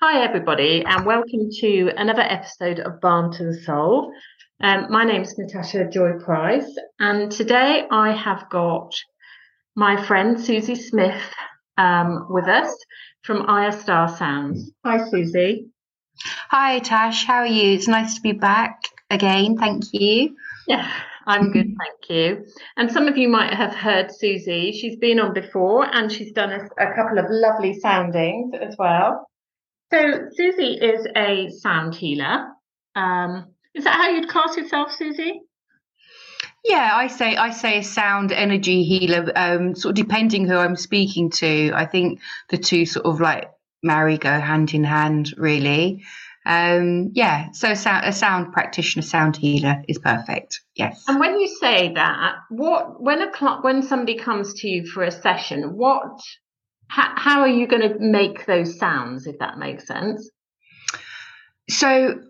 Hi, everybody, and welcome to another episode of Balm to the Soul. Um, my name is Natasha Joy Price, and today I have got my friend Susie Smith um, with us from Aya Star Sounds. Hi, Susie. Hi, Tash. How are you? It's nice to be back again. Thank you. Yeah, I'm good, thank you. And some of you might have heard Susie. She's been on before and she's done a, a couple of lovely soundings as well. So Susie is a sound healer. Um, is that how you'd class yourself, Susie? Yeah, I say I say a sound energy healer. Um, sort of depending who I'm speaking to, I think the two sort of like marry go hand in hand, really. Um, yeah, so a sound, a sound practitioner, sound healer is perfect. Yes. And when you say that, what when a when somebody comes to you for a session, what how, how are you going to make those sounds, if that makes sense? So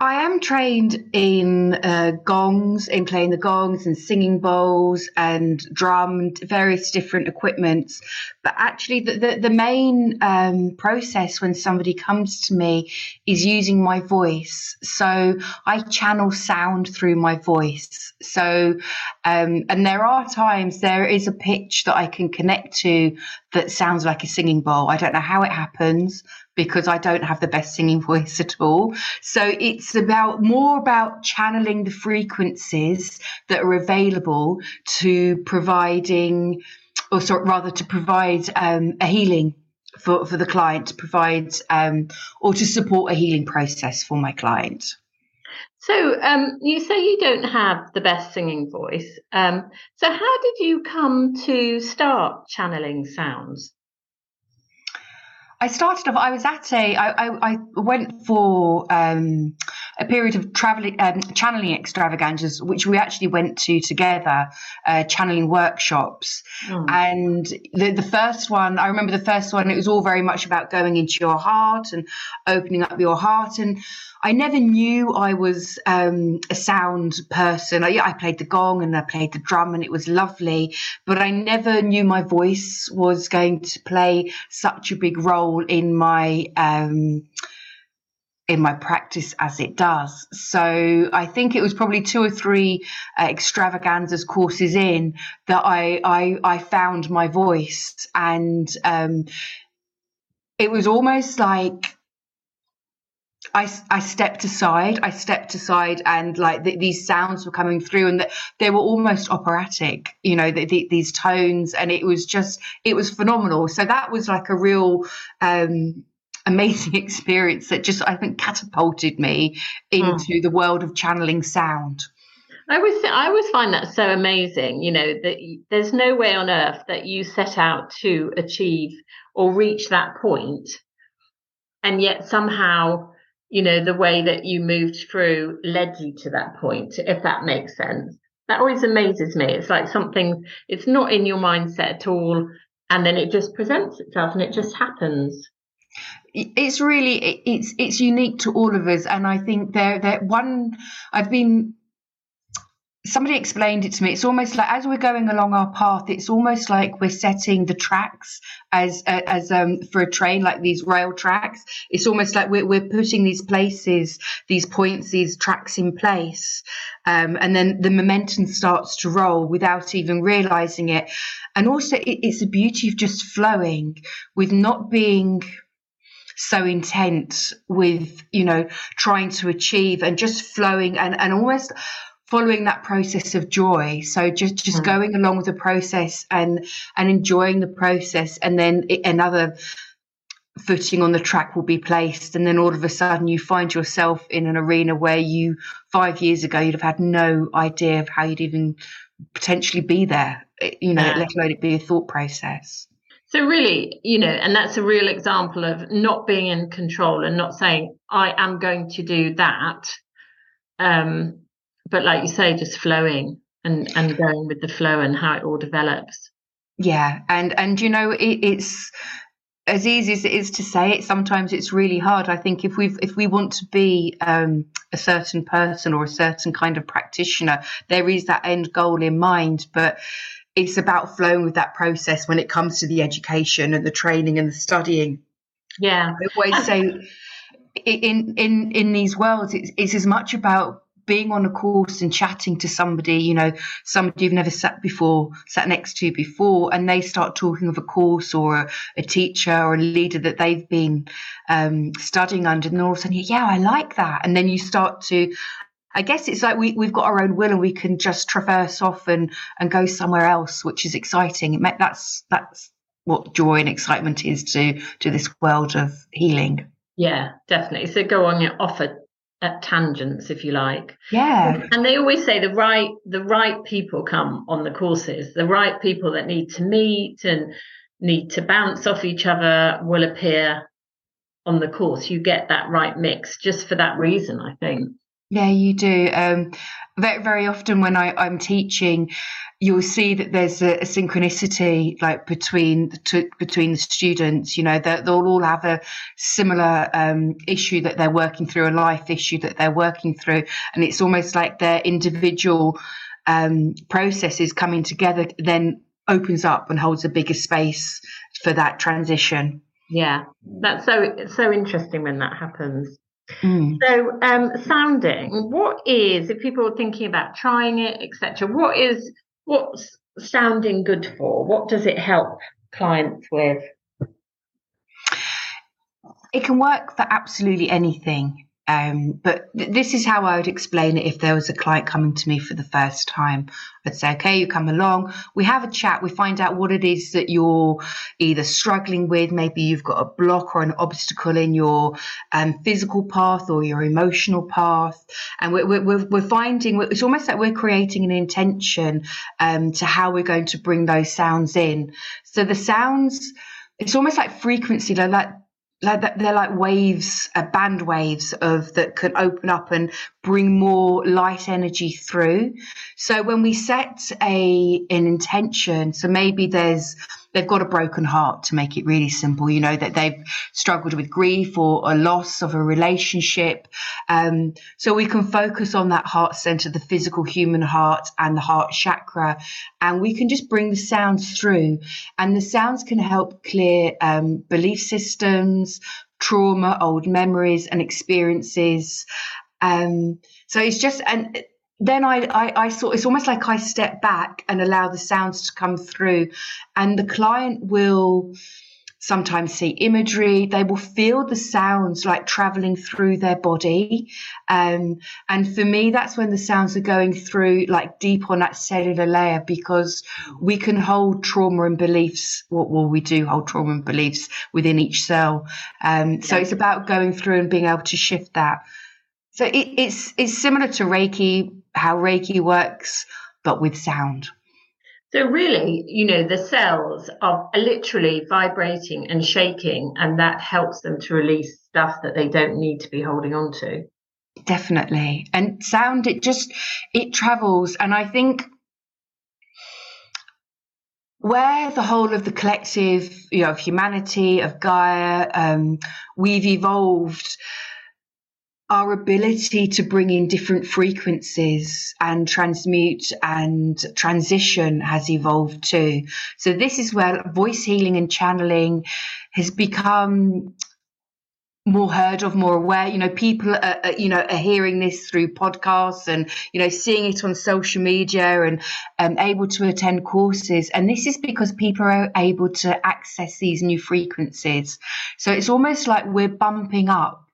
I am trained in uh, gongs, in playing the gongs and singing bowls and drum, various different equipments. But actually, the, the, the main um, process when somebody comes to me is using my voice. So I channel sound through my voice. So, um, and there are times there is a pitch that I can connect to that sounds like a singing bowl. I don't know how it happens because I don't have the best singing voice at all. So it's about more about channeling the frequencies that are available to providing, or sort rather to provide um, a healing for, for the client, to provide um, or to support a healing process for my client. So um, you say you don't have the best singing voice. Um, so how did you come to start channeling sounds? I started off. I was at a. I, I, I went for um, a period of traveling, um, channeling extravaganzas, which we actually went to together, uh, channeling workshops. Mm. And the the first one, I remember the first one. It was all very much about going into your heart and opening up your heart. And I never knew I was um, a sound person. I, I played the gong and I played the drum, and it was lovely. But I never knew my voice was going to play such a big role in my um, in my practice as it does. So I think it was probably two or three uh, extravaganzas courses in that I I, I found my voice, and um, it was almost like I, I stepped aside. I stepped aside, and like the, these sounds were coming through, and the, they were almost operatic. You know, the, these tones, and it was just it was phenomenal. So that was like a real um, amazing experience that just I think catapulted me into mm. the world of channeling sound. I always I always find that so amazing. You know that there's no way on earth that you set out to achieve or reach that point, and yet somehow you know, the way that you moved through led you to that point, if that makes sense. That always amazes me. It's like something, it's not in your mindset at all. And then it just presents itself and it just happens. It's really it's it's unique to all of us, and I think there that one I've been somebody explained it to me. It's almost like as we're going along our path it's almost like we're setting the tracks as uh, as um for a train like these rail tracks. It's almost like we're, we're putting these places these points these tracks in place um, and then the momentum starts to roll without even realizing it. And also it, it's the beauty of just flowing with not being so intent with you know trying to achieve and just flowing and and almost following that process of joy so just just mm. going along with the process and and enjoying the process and then it, another footing on the track will be placed and then all of a sudden you find yourself in an arena where you five years ago you'd have had no idea of how you'd even potentially be there you know yeah. let alone it be a thought process so really you know and that's a real example of not being in control and not saying i am going to do that um but like you say, just flowing and and going with the flow and how it all develops. Yeah, and and you know it, it's as easy as it is to say it. Sometimes it's really hard. I think if we if we want to be um, a certain person or a certain kind of practitioner, there is that end goal in mind, but it's about flowing with that process when it comes to the education and the training and the studying Yeah. I always say in in in these worlds, it's, it's as much about being on a course and chatting to somebody, you know, somebody you've never sat before, sat next to before, and they start talking of a course or a, a teacher or a leader that they've been um, studying under, and all of a sudden, yeah, I like that, and then you start to. I guess it's like we, we've got our own will and we can just traverse off and, and go somewhere else, which is exciting. It, that's that's what joy and excitement is to to this world of healing. Yeah, definitely. So go on your offer at tangents if you like yeah and they always say the right the right people come on the courses the right people that need to meet and need to bounce off each other will appear on the course you get that right mix just for that reason i think yeah you do um very very often when I, i'm teaching you'll see that there's a, a synchronicity like between the two, between the students. You know, they'll all have a similar um, issue that they're working through, a life issue that they're working through, and it's almost like their individual um, processes coming together then opens up and holds a bigger space for that transition. Yeah, that's so so interesting when that happens. Mm. So, um, sounding, what is, if people are thinking about trying it, etc., what is what's sounding good for? What does it help clients with? It can work for absolutely anything. Um, but th- this is how I would explain it if there was a client coming to me for the first time. I'd say, okay, you come along, we have a chat, we find out what it is that you're either struggling with. Maybe you've got a block or an obstacle in your um, physical path or your emotional path. And we're, we're, we're finding it's almost like we're creating an intention um, to how we're going to bring those sounds in. So the sounds, it's almost like frequency, like like they're like waves, uh, band waves of that can open up and bring more light energy through. So when we set a an intention, so maybe there's they've got a broken heart to make it really simple, you know, that they've struggled with grief or a loss of a relationship. Um, so we can focus on that heart center, the physical human heart and the heart chakra, and we can just bring the sounds through. And the sounds can help clear um, belief systems, trauma, old memories and experiences. Um, so it's just, and then I, I, I saw it's almost like I step back and allow the sounds to come through, and the client will sometimes see imagery. They will feel the sounds like traveling through their body. Um, and for me, that's when the sounds are going through like deep on that cellular layer because we can hold trauma and beliefs. Well, well we do hold trauma and beliefs within each cell. Um, so it's about going through and being able to shift that. So it, it's it's similar to Reiki, how Reiki works, but with sound. So really, you know, the cells are literally vibrating and shaking, and that helps them to release stuff that they don't need to be holding on to. Definitely. And sound it just it travels and I think where the whole of the collective, you know, of humanity, of Gaia, um, we've evolved our ability to bring in different frequencies and transmute and transition has evolved too. So this is where voice healing and channeling has become more heard of, more aware. You know, people are, you know, are hearing this through podcasts and, you know, seeing it on social media and um, able to attend courses. And this is because people are able to access these new frequencies. So it's almost like we're bumping up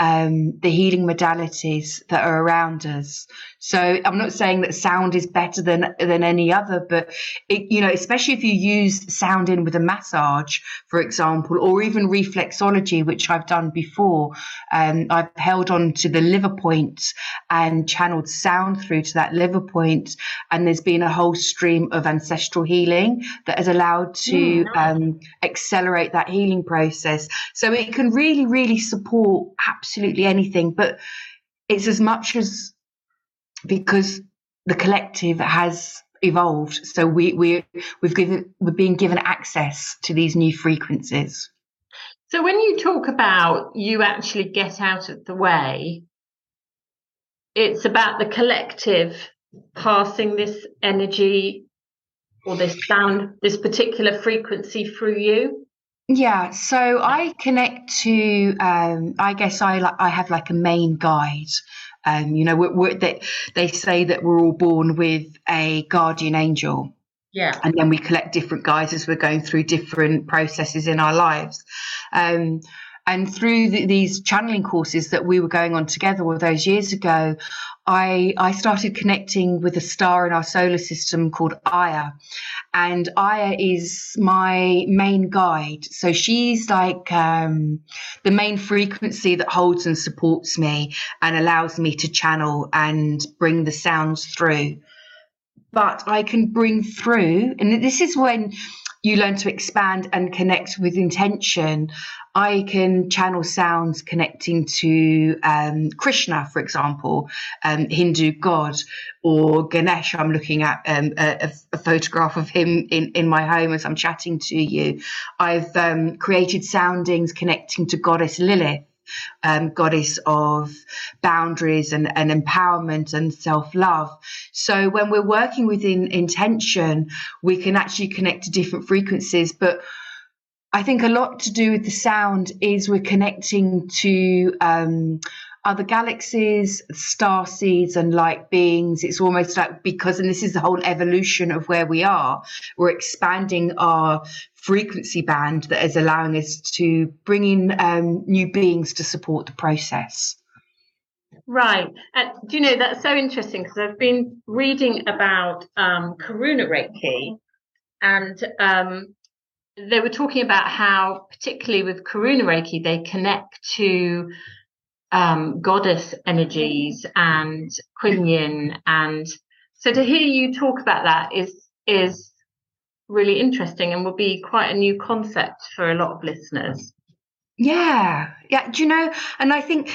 um, the healing modalities that are around us. So I'm not saying that sound is better than than any other, but it, you know, especially if you use sound in with a massage, for example, or even reflexology, which I've done before. Um, I've held on to the liver point and channeled sound through to that liver point, and there's been a whole stream of ancestral healing that has allowed to mm, um, accelerate that healing process. So it can really, really support absolutely anything, but it's as much as because the collective has evolved. So we we we've given we're being given access to these new frequencies. So when you talk about you actually get out of the way, it's about the collective passing this energy or this sound, this particular frequency through you. Yeah, so I connect to. Um, I guess I like. I have like a main guide. Um, you know, we're, we're, they they say that we're all born with a guardian angel. Yeah. And then we collect different guides as we're going through different processes in our lives. Um, and through the, these channeling courses that we were going on together all those years ago, I, I started connecting with a star in our solar system called Aya. And Aya is my main guide. So she's like um, the main frequency that holds and supports me and allows me to channel and bring the sounds through. But I can bring through, and this is when you learn to expand and connect with intention. I can channel sounds connecting to um, Krishna, for example, um, Hindu god, or Ganesh. I'm looking at um, a, a, photograph of him in, in my home as I'm chatting to you. I've um, created soundings connecting to goddess Lilith um, goddess of boundaries and, and empowerment and self love. So when we're working within intention, we can actually connect to different frequencies. But I think a lot to do with the sound is we're connecting to um, other galaxies, star seeds, and light beings. It's almost like because, and this is the whole evolution of where we are, we're expanding our frequency band that is allowing us to bring in um, new beings to support the process. Right. Do you know that's so interesting because I've been reading about um, Karuna Reiki, and um, they were talking about how, particularly with Karuna Reiki, they connect to um, goddess energies and Kuan Yin, and so to hear you talk about that is is really interesting and will be quite a new concept for a lot of listeners. Yeah, yeah. Do you know? And I think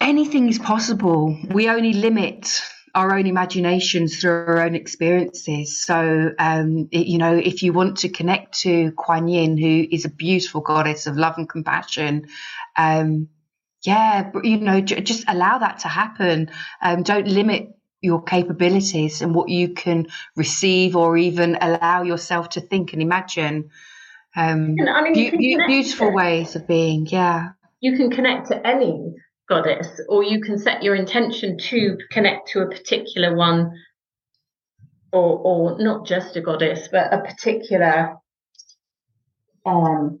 anything is possible. We only limit our own imaginations through our own experiences. So, um, it, you know, if you want to connect to Kuan Yin, who is a beautiful goddess of love and compassion, um, yeah, you know, j- just allow that to happen. Um, don't limit your capabilities and what you can receive or even allow yourself to think and imagine. Um, I mean, be- be- beautiful to, ways of being, yeah. You can connect to any goddess, or you can set your intention to connect to a particular one, or or not just a goddess, but a particular um,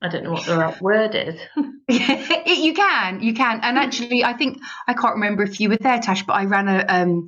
I don't know what the right word is. you can, you can, and actually, I think I can't remember if you were there, Tash, but I ran a um,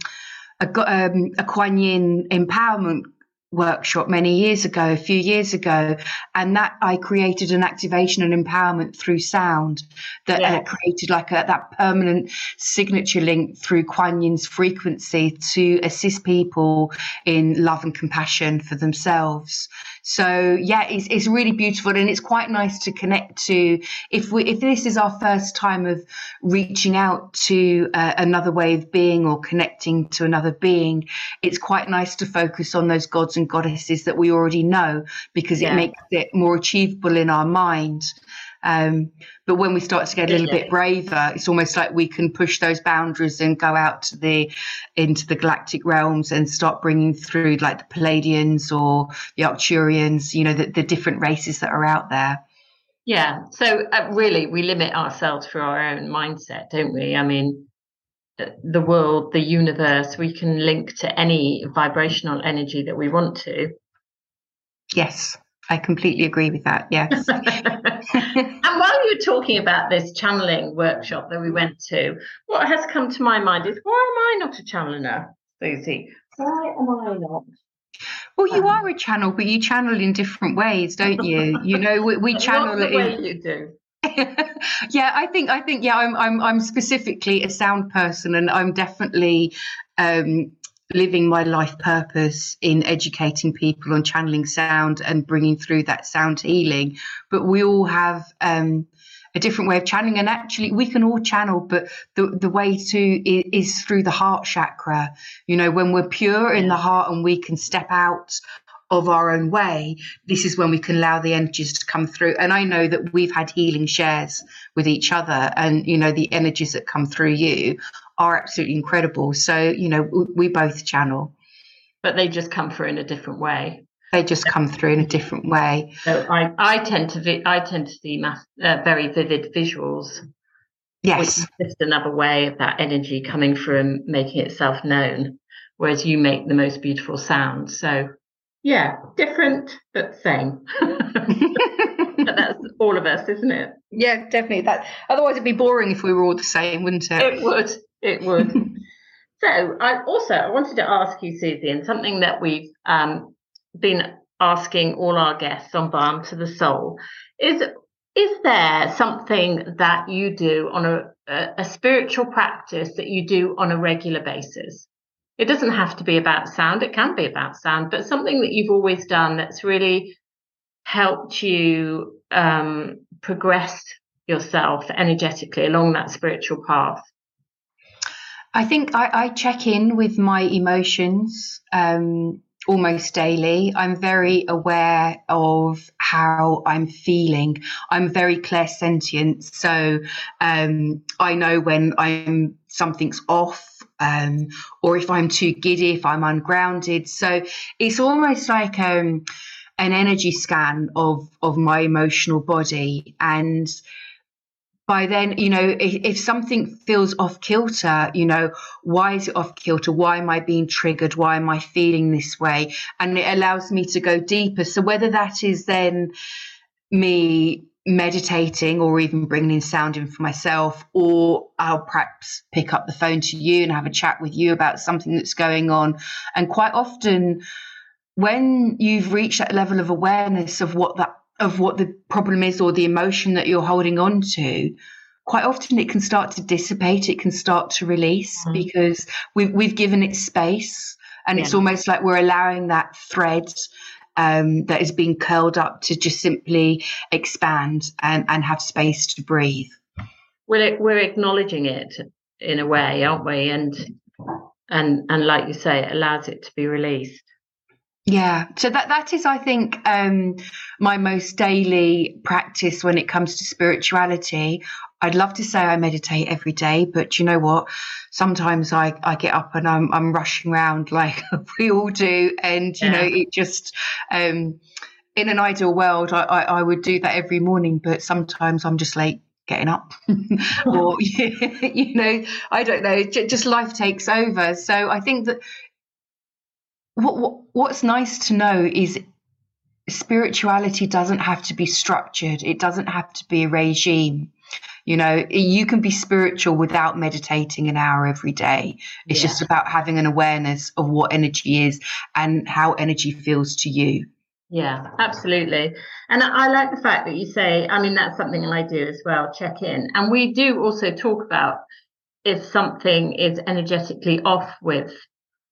a, um, a Kuan Yin empowerment workshop many years ago, a few years ago, and that I created an activation and empowerment through sound that uh, yeah. uh, created like a, that permanent signature link through Kuan Yin's frequency to assist people in love and compassion for themselves. So yeah, it's, it's really beautiful and it's quite nice to connect to if we if this is our first time of reaching out to uh, another way of being or connecting to another being, it's quite nice to focus on those gods and goddesses that we already know because yeah. it makes it more achievable in our mind. Um, but when we start to get a little bit braver, it's almost like we can push those boundaries and go out to the into the galactic realms and start bringing through like the Pleiadians or the Arcturians, you know, the, the different races that are out there. Yeah. So uh, really, we limit ourselves through our own mindset, don't we? I mean, the world, the universe, we can link to any vibrational energy that we want to. Yes. I completely agree with that. Yes. and while you're talking about this channeling workshop that we went to, what has come to my mind is why am I not a channeler, Susie? Why am I not? Well, you um, are a channel, but you channel in different ways, don't you? You know, we, we channel it in. you do. yeah, I think I think yeah, I'm I'm I'm specifically a sound person, and I'm definitely um, living my life purpose in educating people on channeling sound and bringing through that sound healing. But we all have um, a different way of channeling, and actually, we can all channel, but the the way to is, is through the heart chakra. You know, when we're pure in the heart and we can step out of our own way, this is when we can allow the energies to come through. And I know that we've had healing shares with each other, and you know the energies that come through you are absolutely incredible. So, you know, we both channel. But they just come through in a different way. they just come through in a different way. So I, I tend to vi- I tend to see mass, uh, very vivid visuals. Yes, which is just another way of that energy coming through and making itself known. Whereas you make the most beautiful sound. So yeah, different but same. but that's all of us, isn't it? Yeah, definitely. That otherwise it'd be boring if we were all the same, wouldn't it? It would. It would. so I also I wanted to ask you, Susie, and something that we've um, been asking all our guests on Balm to the Soul is is there something that you do on a, a, a spiritual practice that you do on a regular basis? It doesn't have to be about sound, it can be about sound, but something that you've always done that's really helped you um, progress yourself energetically along that spiritual path? I think I, I check in with my emotions um, almost daily. I'm very aware of how I'm feeling. I'm very clairsentient, so um, I know when I'm something's off. Um, or if I'm too giddy, if I'm ungrounded. So it's almost like um, an energy scan of of my emotional body and by then, you know, if, if, something feels off kilter, you know, why is it off kilter? Why am I being triggered? Why am I feeling this way? And it allows me to go deeper. So whether that is then me meditating or even bringing in sound in for myself, or I'll perhaps pick up the phone to you and have a chat with you about something that's going on. And quite often, when you've reached that level of awareness of what that of what the problem is or the emotion that you're holding on to, quite often it can start to dissipate, it can start to release mm-hmm. because we've we've given it space and yeah. it's almost like we're allowing that thread um, that is being curled up to just simply expand and, and have space to breathe. We're, we're acknowledging it in a way, aren't we? And and and like you say, it allows it to be released. Yeah, so that that is, I think, um, my most daily practice when it comes to spirituality. I'd love to say I meditate every day, but you know what? Sometimes I, I get up and I'm I'm rushing around like we all do, and you yeah. know it just. Um, in an ideal world, I, I, I would do that every morning, but sometimes I'm just late getting up or you know i don't know just life takes over so i think that what, what, what's nice to know is spirituality doesn't have to be structured. It doesn't have to be a regime. You know you can be spiritual without meditating an hour every day. It's yeah. just about having an awareness of what energy is and how energy feels to you. Yeah absolutely. And i like the fact that you say i mean that's something i do as well check in. And we do also talk about if something is energetically off with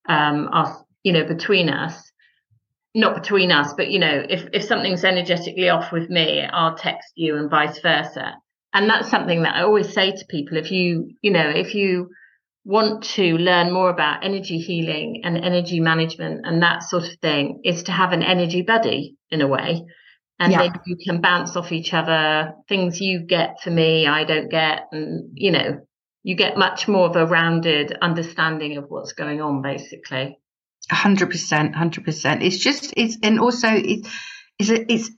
um, us you know, between us, not between us, but you know, if if something's energetically off with me, I'll text you and vice versa. And that's something that I always say to people if you, you know, if you want to learn more about energy healing and energy management and that sort of thing is to have an energy buddy in a way and yeah. then you can bounce off each other things you get for me i don't get and you know you get much more of a rounded understanding of what's going on basically hundred percent, hundred percent. It's just it's and also it's it's it's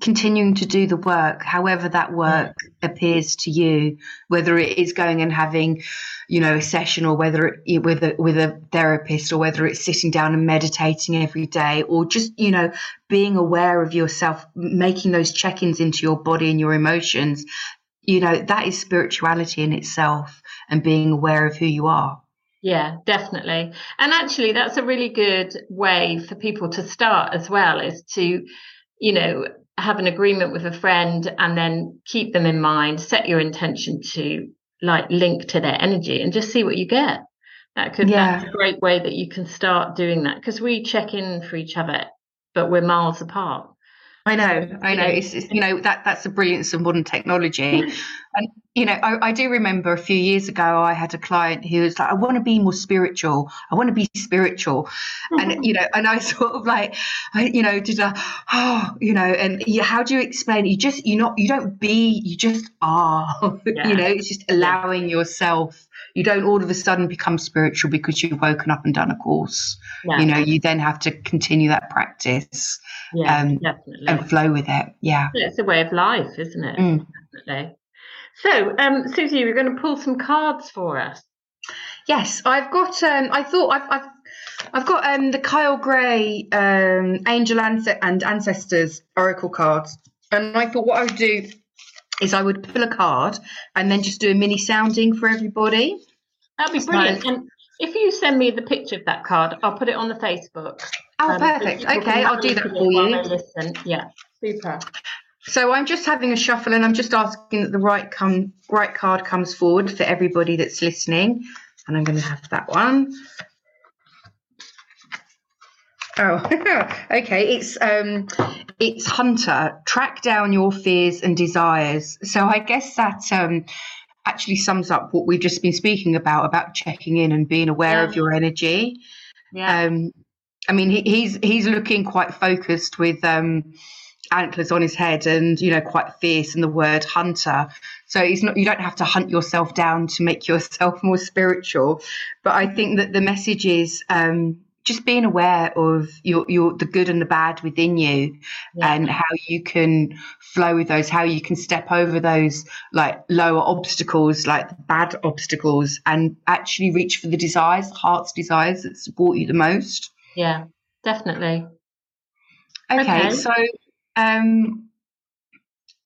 continuing to do the work, however that work appears to you, whether it is going and having, you know, a session or whether it with a with a therapist or whether it's sitting down and meditating every day or just, you know, being aware of yourself, making those check-ins into your body and your emotions, you know, that is spirituality in itself and being aware of who you are. Yeah, definitely. And actually, that's a really good way for people to start as well is to, you know, have an agreement with a friend and then keep them in mind, set your intention to like link to their energy and just see what you get. That could, yeah. that's a great way that you can start doing that because we check in for each other, but we're miles apart. I know, I know. It's, it's, you know that that's the brilliance of modern technology, and you know, I, I, do remember a few years ago, I had a client who was like, I want to be more spiritual. I want to be spiritual. Mm-hmm. And, you know, and I sort of like, I, you know, did a, oh, you know, and you, how do you explain? You just, you're not, you don't be, you just are, yeah. you know, it's just allowing yourself. You don't all of a sudden become spiritual because you've woken up and done a course. Yeah. You know, you then have to continue that practice yeah, um, and flow with it. Yeah. It's a way of life, isn't it? Mm. Definitely. So, um, Susie, we're going to pull some cards for us. Yes, I've got. Um, I thought I've, I've I've got um, the Kyle Gray um, Angel Ance- and Ancestors Oracle cards, and I thought what I would do is I would pull a card and then just do a mini sounding for everybody. That'd be brilliant. and if you send me the picture of that card, I'll put it on the Facebook. Oh, um, perfect. okay, I'll do that for you. Listen. Yeah, super. So I'm just having a shuffle and I'm just asking that the right come right card comes forward for everybody that's listening. And I'm going to have that one. Oh, okay. It's um, it's Hunter. Track down your fears and desires. So I guess that um, actually sums up what we've just been speaking about about checking in and being aware yeah. of your energy. Yeah. Um, I mean, he, he's he's looking quite focused with um, antlers on his head and you know quite fierce and the word hunter so it's not you don't have to hunt yourself down to make yourself more spiritual but i think that the message is um, just being aware of your your the good and the bad within you yeah. and how you can flow with those how you can step over those like lower obstacles like bad obstacles and actually reach for the desires heart's desires that support you the most yeah definitely okay, okay. so um,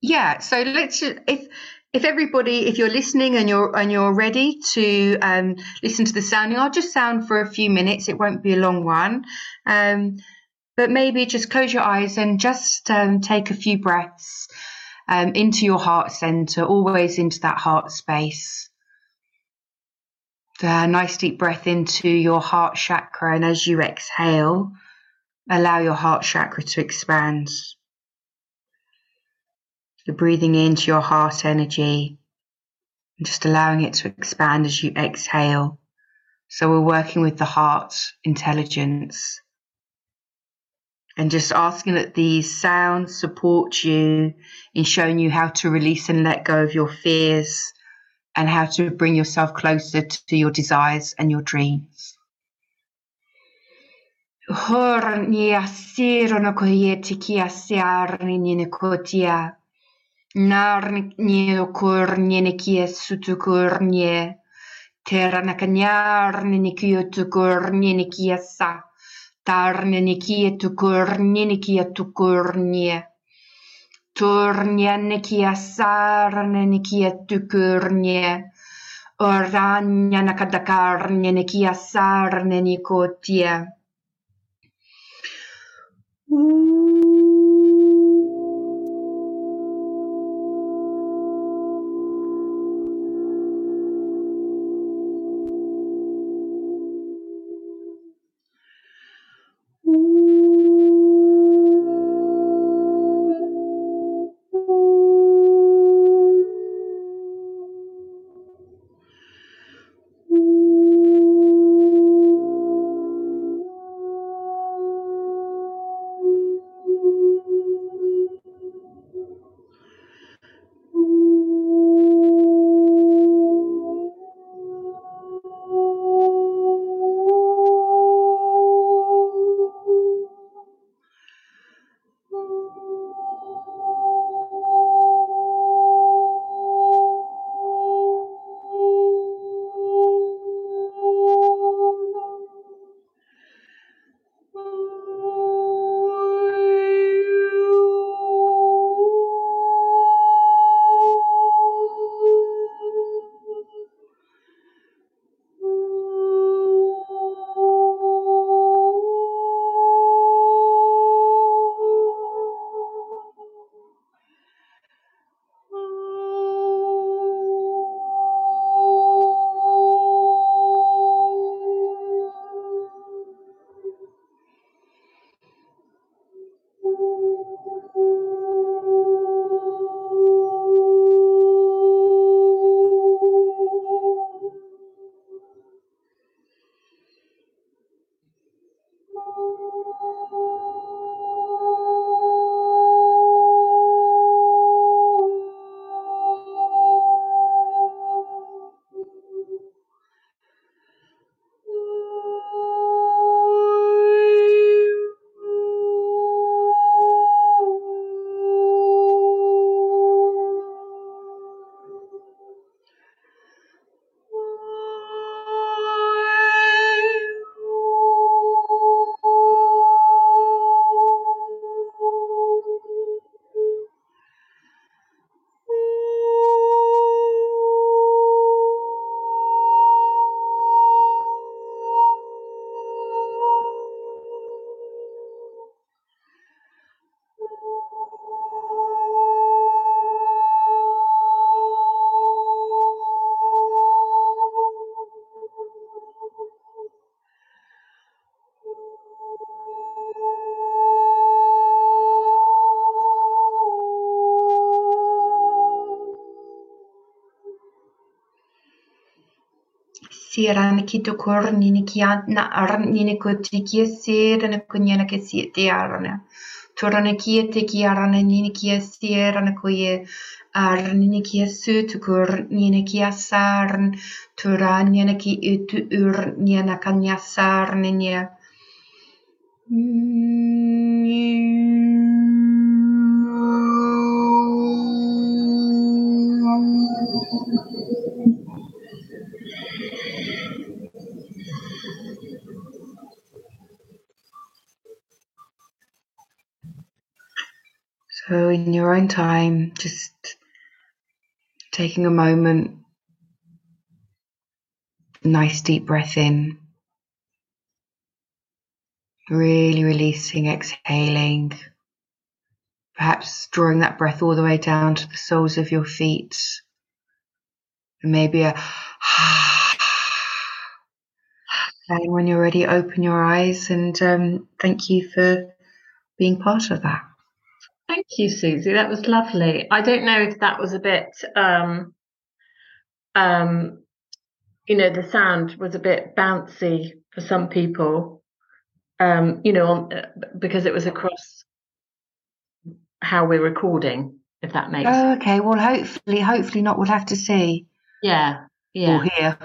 yeah, so let's if if everybody if you're listening and you're and you're ready to um, listen to the sounding, I'll just sound for a few minutes. It won't be a long one, um, but maybe just close your eyes and just um, take a few breaths um, into your heart center, always into that heart space. A nice deep breath into your heart chakra, and as you exhale, allow your heart chakra to expand. You're breathing into your heart energy and just allowing it to expand as you exhale. So we're working with the heart intelligence and just asking that these sounds support you in showing you how to release and let go of your fears and how to bring yourself closer to your desires and your dreams. Narnie okurnie nekie sutukurnie. Teranakanyarne nekia tukurnie nekia sa. Tarne nekia Narniedokor, nienekiessutukor, nie teranakanjar, nienekiötukor, nienekiessa, tarnenikietukor, nienekiettukor, nie. Tornienekiassaarnenekiettukor, nie. Oranjanakadakar, nienekiassaarnenikotie. Ooh. siirän kito kornini kianna arnini koti kiesiirän kun jäänä kesiitti arne. Tuorane kiete kiarane niin kiesiirän kun jää arnini kiesyyty kornini kiasaarn. Tuoraan jäänä kiity yrn jäänä kanjasaarnin jää. Mm. Thank you. So, in your own time, just taking a moment, nice deep breath in, really releasing, exhaling, perhaps drawing that breath all the way down to the soles of your feet, and maybe a and when you're ready, open your eyes and um, thank you for being part of that. Thank you, Susie. That was lovely. I don't know if that was a bit, um, um, you know, the sound was a bit bouncy for some people, um, you know, on, uh, because it was across how we're recording, if that makes Oh, okay. Well, hopefully, hopefully not. We'll have to see. Yeah, yeah. Or hear.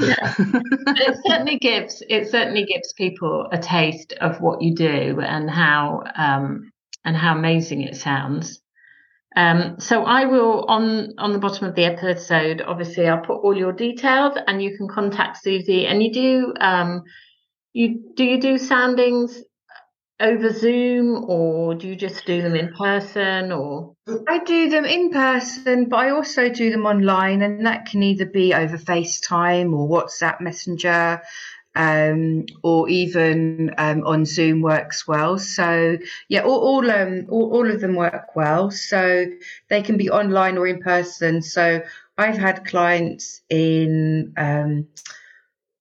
Yeah. It certainly gives it certainly gives people a taste of what you do and how um, and how amazing it sounds. Um, so I will on on the bottom of the episode. Obviously, I'll put all your details, and you can contact Susie. And you do um, you do you do soundings over Zoom, or do you just do them in person, or I do them in person, but I also do them online, and that can either be over FaceTime or WhatsApp Messenger um, or even um, on Zoom works well. So yeah, all all, um, all, all of them work well. So they can be online or in person. So I've had clients in um,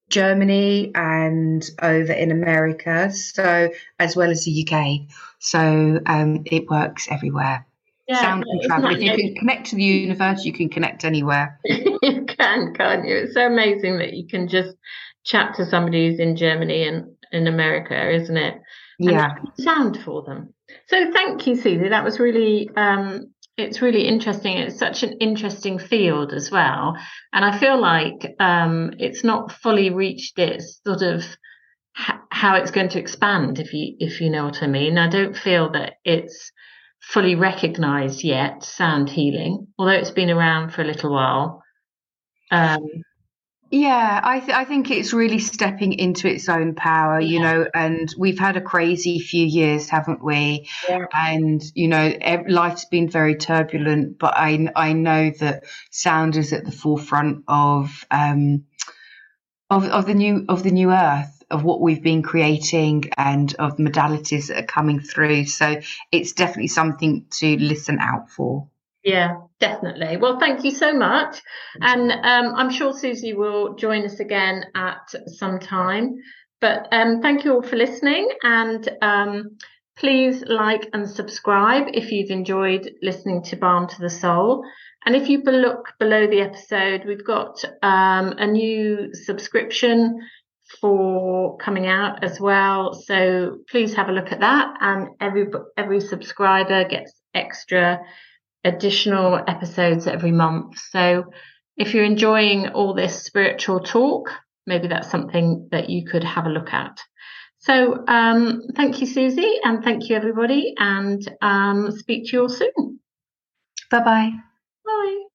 Germany and over in America. So as well as the UK. So um, it works everywhere. yeah, Sound and travel. If you can connect to the universe, you can connect anywhere. you can, can't you? It's so amazing that you can just chat to somebody who's in Germany and in America, isn't it? Yeah. sound for them. So thank you, Susie. That was really um it's really interesting. It's such an interesting field as well. And I feel like um it's not fully reached its sort of how it's going to expand if you if you know what I mean. I don't feel that it's fully recognized yet sound healing, although it's been around for a little while. Um Yeah, I th- I think it's really stepping into its own power, you know, and we've had a crazy few years, haven't we? Yeah. And you know, ev- life's been very turbulent, but I I know that sound is at the forefront of um of of the new of the new earth of what we've been creating and of modalities that are coming through. So it's definitely something to listen out for. Yeah, definitely. Well, thank you so much. And um, I'm sure Susie will join us again at some time. But um, thank you all for listening. And um, please like and subscribe if you've enjoyed listening to Balm to the Soul. And if you look below the episode, we've got um, a new subscription for coming out as well. So please have a look at that. And every every subscriber gets extra additional episodes every month. So if you're enjoying all this spiritual talk, maybe that's something that you could have a look at. So um, thank you, Susie, and thank you, everybody, and um, speak to you all soon. Bye bye bye.